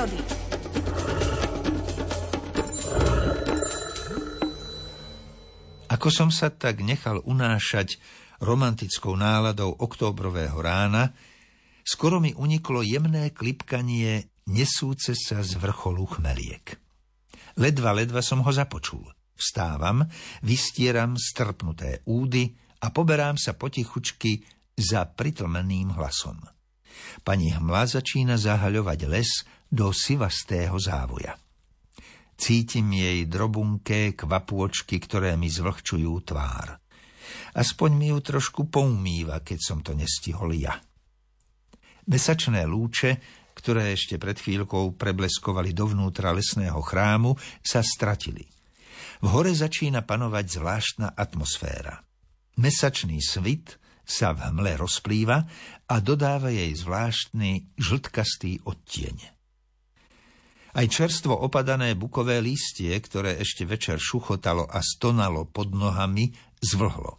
prírody. Ako som sa tak nechal unášať romantickou náladou októbrového rána, skoro mi uniklo jemné klipkanie nesúce sa z vrcholu chmeliek. Ledva, ledva som ho započul. Vstávam, vystieram strpnuté údy a poberám sa potichučky za pritlmeným hlasom. Pani Hmla začína zahaľovať les do sivastého závoja. Cítim jej drobunké kvapôčky, ktoré mi zvlhčujú tvár. Aspoň mi ju trošku poumýva, keď som to nestihol ja. Mesačné lúče, ktoré ešte pred chvíľkou prebleskovali dovnútra lesného chrámu, sa stratili. V hore začína panovať zvláštna atmosféra. Mesačný svit sa v hmle rozplýva a dodáva jej zvláštny žltkastý odtieň. Aj čerstvo opadané bukové lístie, ktoré ešte večer šuchotalo a stonalo pod nohami, zvlhlo.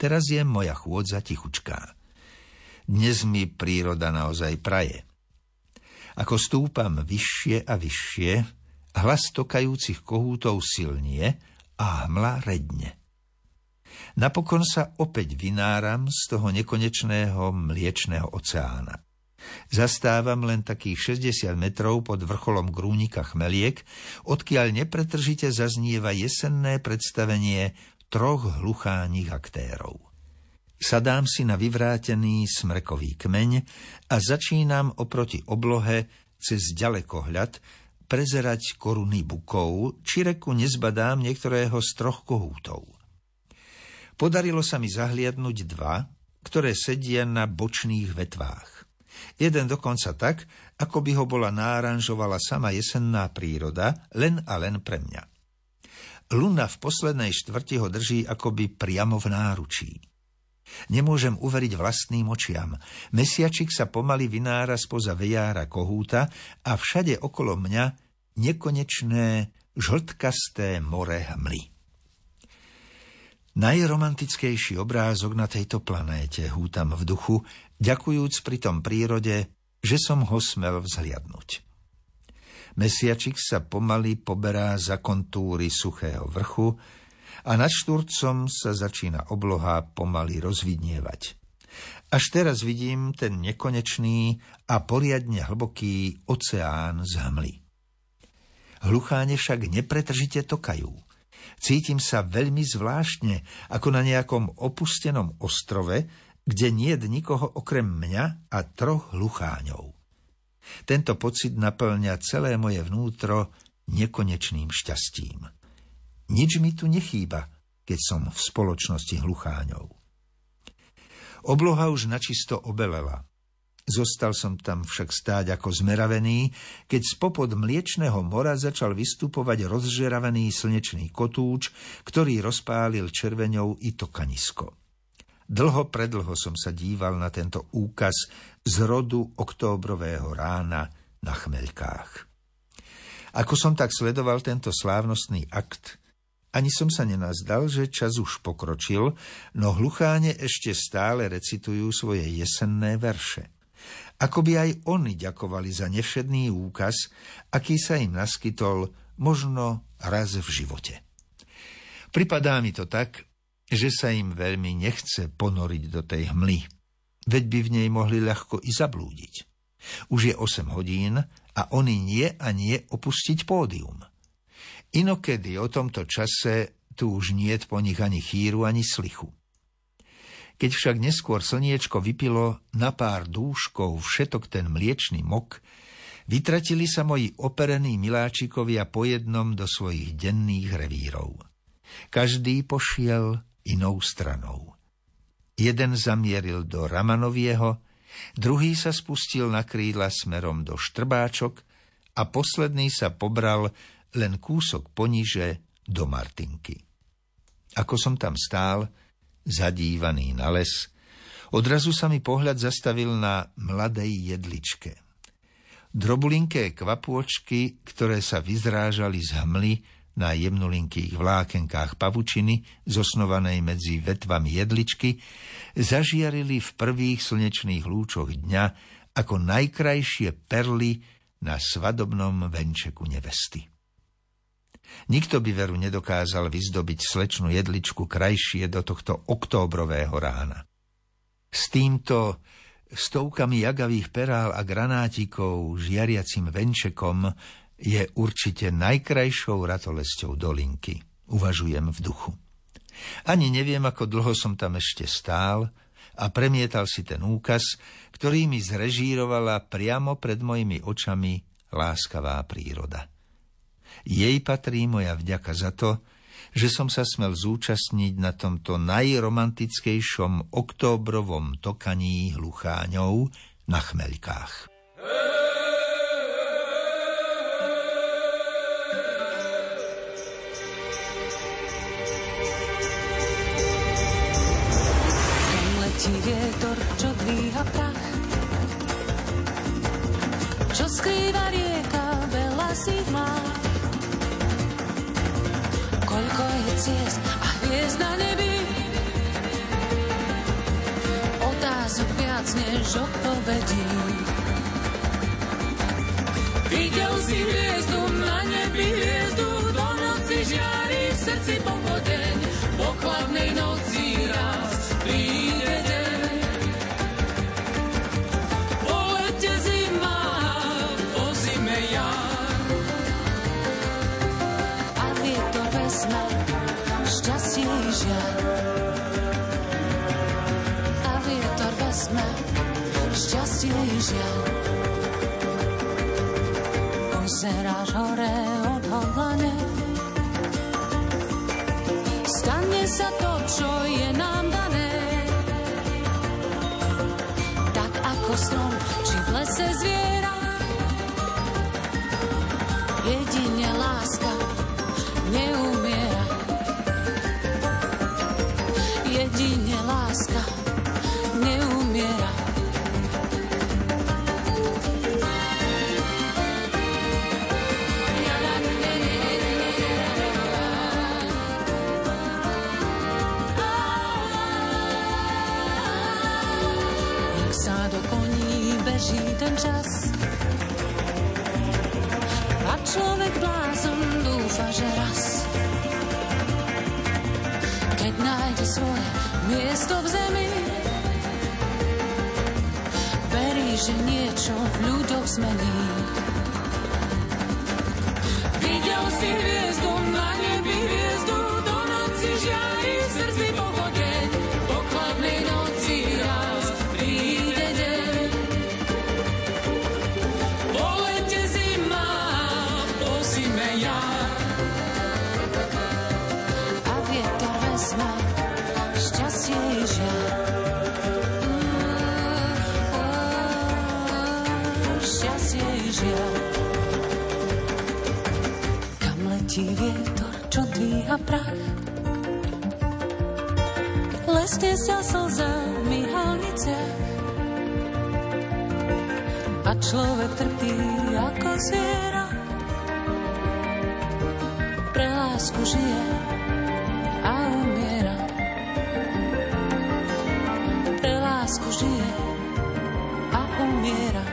Teraz je moja chôdza tichučká. Dnes mi príroda naozaj praje. Ako stúpam vyššie a vyššie, hlas tokajúcich kohútov silnie a hmla redne. Napokon sa opäť vynáram z toho nekonečného mliečného oceána. Zastávam len takých 60 metrov pod vrcholom grúnika chmeliek, odkiaľ nepretržite zaznieva jesenné predstavenie troch hlucháních aktérov. Sadám si na vyvrátený smrkový kmeň a začínam oproti oblohe cez ďalekohľad prezerať koruny bukov, či reku nezbadám niektorého z troch kohútov. Podarilo sa mi zahliadnúť dva, ktoré sedia na bočných vetvách. Jeden dokonca tak, ako by ho bola náranžovala sama jesenná príroda, len a len pre mňa. Luna v poslednej štvrti ho drží akoby priamo v náručí. Nemôžem uveriť vlastným očiam. Mesiačik sa pomaly vynára spoza vejára kohúta a všade okolo mňa nekonečné žltkasté more hmly. Najromantickejší obrázok na tejto planéte hútam v duchu, ďakujúc pritom prírode, že som ho smel vzhliadnúť. Mesiačik sa pomaly poberá za kontúry suchého vrchu a nad štúrcom sa začína obloha pomaly rozvidnievať. Až teraz vidím ten nekonečný a poriadne hlboký oceán z hmly. Hlucháne však nepretržite tokajú – Cítim sa veľmi zvláštne, ako na nejakom opustenom ostrove, kde nie je nikoho okrem mňa a troch hlucháňov. Tento pocit naplňa celé moje vnútro nekonečným šťastím. Nič mi tu nechýba, keď som v spoločnosti hlucháňov. Obloha už načisto obelela. Zostal som tam však stáť ako zmeravený, keď spopod mliečného mora začal vystupovať rozžeravený slnečný kotúč, ktorý rozpálil červeňou i to kanisko. Dlho predlho som sa díval na tento úkaz z rodu októbrového rána na chmeľkách. Ako som tak sledoval tento slávnostný akt, ani som sa nenazdal, že čas už pokročil, no hlucháne ešte stále recitujú svoje jesenné verše. Ako by aj oni ďakovali za nevšedný úkaz, aký sa im naskytol možno raz v živote. Pripadá mi to tak, že sa im veľmi nechce ponoriť do tej hmly, veď by v nej mohli ľahko i zablúdiť. Už je 8 hodín a oni nie a nie opustiť pódium. Inokedy o tomto čase tu už niet po nich ani chýru, ani slichu. Keď však neskôr slniečko vypilo na pár dúškov všetok ten mliečný mok, vytratili sa moji operení miláčikovia po jednom do svojich denných revírov. Každý pošiel inou stranou. Jeden zamieril do Ramanovieho, druhý sa spustil na krídla smerom do Štrbáčok a posledný sa pobral len kúsok poniže do Martinky. Ako som tam stál, zadívaný na les, odrazu sa mi pohľad zastavil na mladej jedličke. Drobulinké kvapôčky, ktoré sa vyzrážali z hmly na jemnulinkých vlákenkách pavučiny, zosnovanej medzi vetvami jedličky, zažiarili v prvých slnečných lúčoch dňa ako najkrajšie perly na svadobnom venčeku nevesty. Nikto by veru nedokázal vyzdobiť slečnú jedličku krajšie do tohto októbrového rána. S týmto stovkami jagavých perál a granátikov žiariacim venčekom je určite najkrajšou ratolesťou dolinky, uvažujem v duchu. Ani neviem, ako dlho som tam ešte stál a premietal si ten úkaz, ktorý mi zrežírovala priamo pred mojimi očami láskavá príroda. Jej patrí moja vďaka za to, že som sa smel zúčastniť na tomto najromantickejšom októbrovom tokaní hlucháňov na chmeľkách. letí vietor, čo dvíha prach, čo skrýva rieka, veľa si má. Ciest a hviezd na nebi, otázok viac než odpovedí. Videl si hviezdu na nebi, hviezdu do noci žiari v srdci pochodeň, po chladnej noci Pozeráš hore odhodlane, stane sa to, čo je nám dané. Tak ako strom, či v lese zviera, jedine keď nájde svoje miesto v zemi, verí, že niečo v ľuďoch zmení. Videl si hviezdu Žiaľ. Kam letí vietor, čo dvíha prach? Lesne sa slza v myhalniciach a človek trpí ako zviera. Pre lásku žije a umiera. Pre lásku žije a umiera.